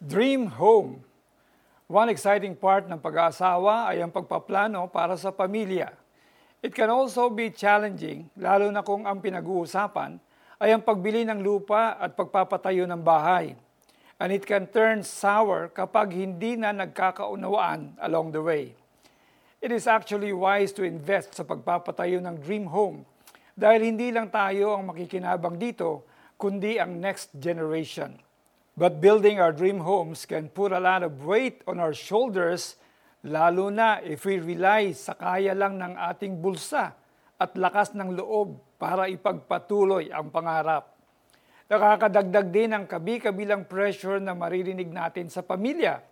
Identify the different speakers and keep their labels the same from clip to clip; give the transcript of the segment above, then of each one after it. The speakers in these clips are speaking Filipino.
Speaker 1: Dream home. One exciting part ng pag-aasawa ay ang pagpaplano para sa pamilya. It can also be challenging, lalo na kung ang pinag-uusapan ay ang pagbili ng lupa at pagpapatayo ng bahay. And it can turn sour kapag hindi na nagkakaunawaan along the way. It is actually wise to invest sa pagpapatayo ng dream home dahil hindi lang tayo ang makikinabang dito, kundi ang next generation. But building our dream homes can put a lot of weight on our shoulders, lalo na if we rely sa kaya lang ng ating bulsa at lakas ng loob para ipagpatuloy ang pangarap. Nakakadagdag din ang kabi-kabilang pressure na maririnig natin sa pamilya.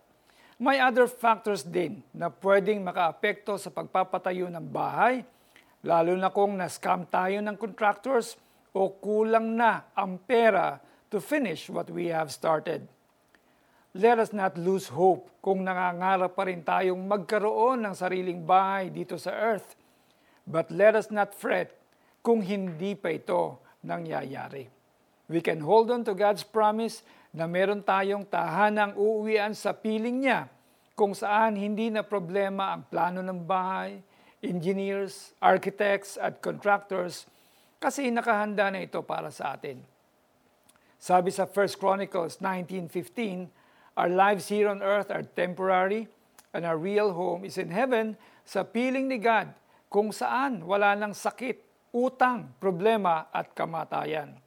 Speaker 1: May other factors din na pwedeng makaapekto sa pagpapatayo ng bahay, lalo na kung na-scam tayo ng contractors o kulang na ang pera to finish what we have started. Let us not lose hope kung nangangarap pa rin tayong magkaroon ng sariling bahay dito sa earth. But let us not fret kung hindi pa ito nangyayari. We can hold on to God's promise na meron tayong tahanang uuwian sa piling niya kung saan hindi na problema ang plano ng bahay, engineers, architects at contractors kasi nakahanda na ito para sa atin. Sabi sa 1 Chronicles 19.15, Our lives here on earth are temporary and our real home is in heaven sa piling ni God kung saan wala ng sakit, utang, problema at kamatayan.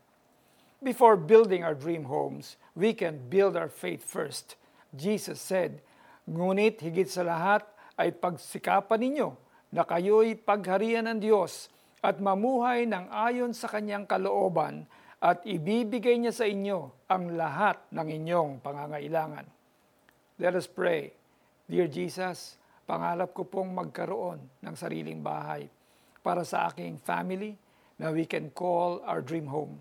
Speaker 1: Before building our dream homes, we can build our faith first. Jesus said, Ngunit higit sa lahat ay pagsikapan ninyo na kayo'y pagharian ng Diyos at mamuhay ng ayon sa kanyang kalooban at ibibigay niya sa inyo ang lahat ng inyong pangangailangan. Let us pray. Dear Jesus, pangarap ko pong magkaroon ng sariling bahay para sa aking family na we can call our dream home.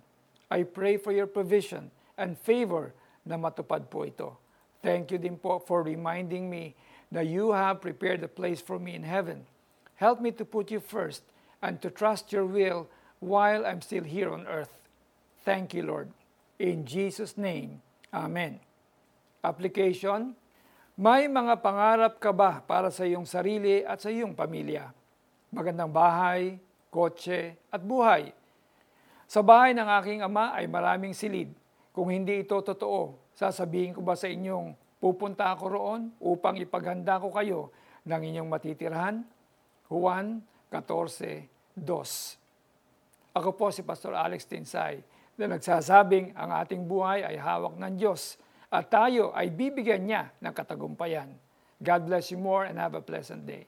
Speaker 1: I pray for your provision and favor na matupad po ito. Thank you din po for reminding me that you have prepared a place for me in heaven. Help me to put you first and to trust your will while I'm still here on earth. Thank you, Lord. In Jesus' name, Amen. Application, may mga pangarap ka ba para sa iyong sarili at sa iyong pamilya? Magandang bahay, kotse, at buhay. Sa bahay ng aking ama ay maraming silid. Kung hindi ito totoo, sasabihin ko ba sa inyong pupunta ako roon upang ipaghanda ko kayo ng inyong matitirahan? Juan 14.2 Ako po si Pastor Alex Tinsay na nagsasabing ang ating buhay ay hawak ng Diyos at tayo ay bibigyan niya ng katagumpayan. God bless you more and have a pleasant day.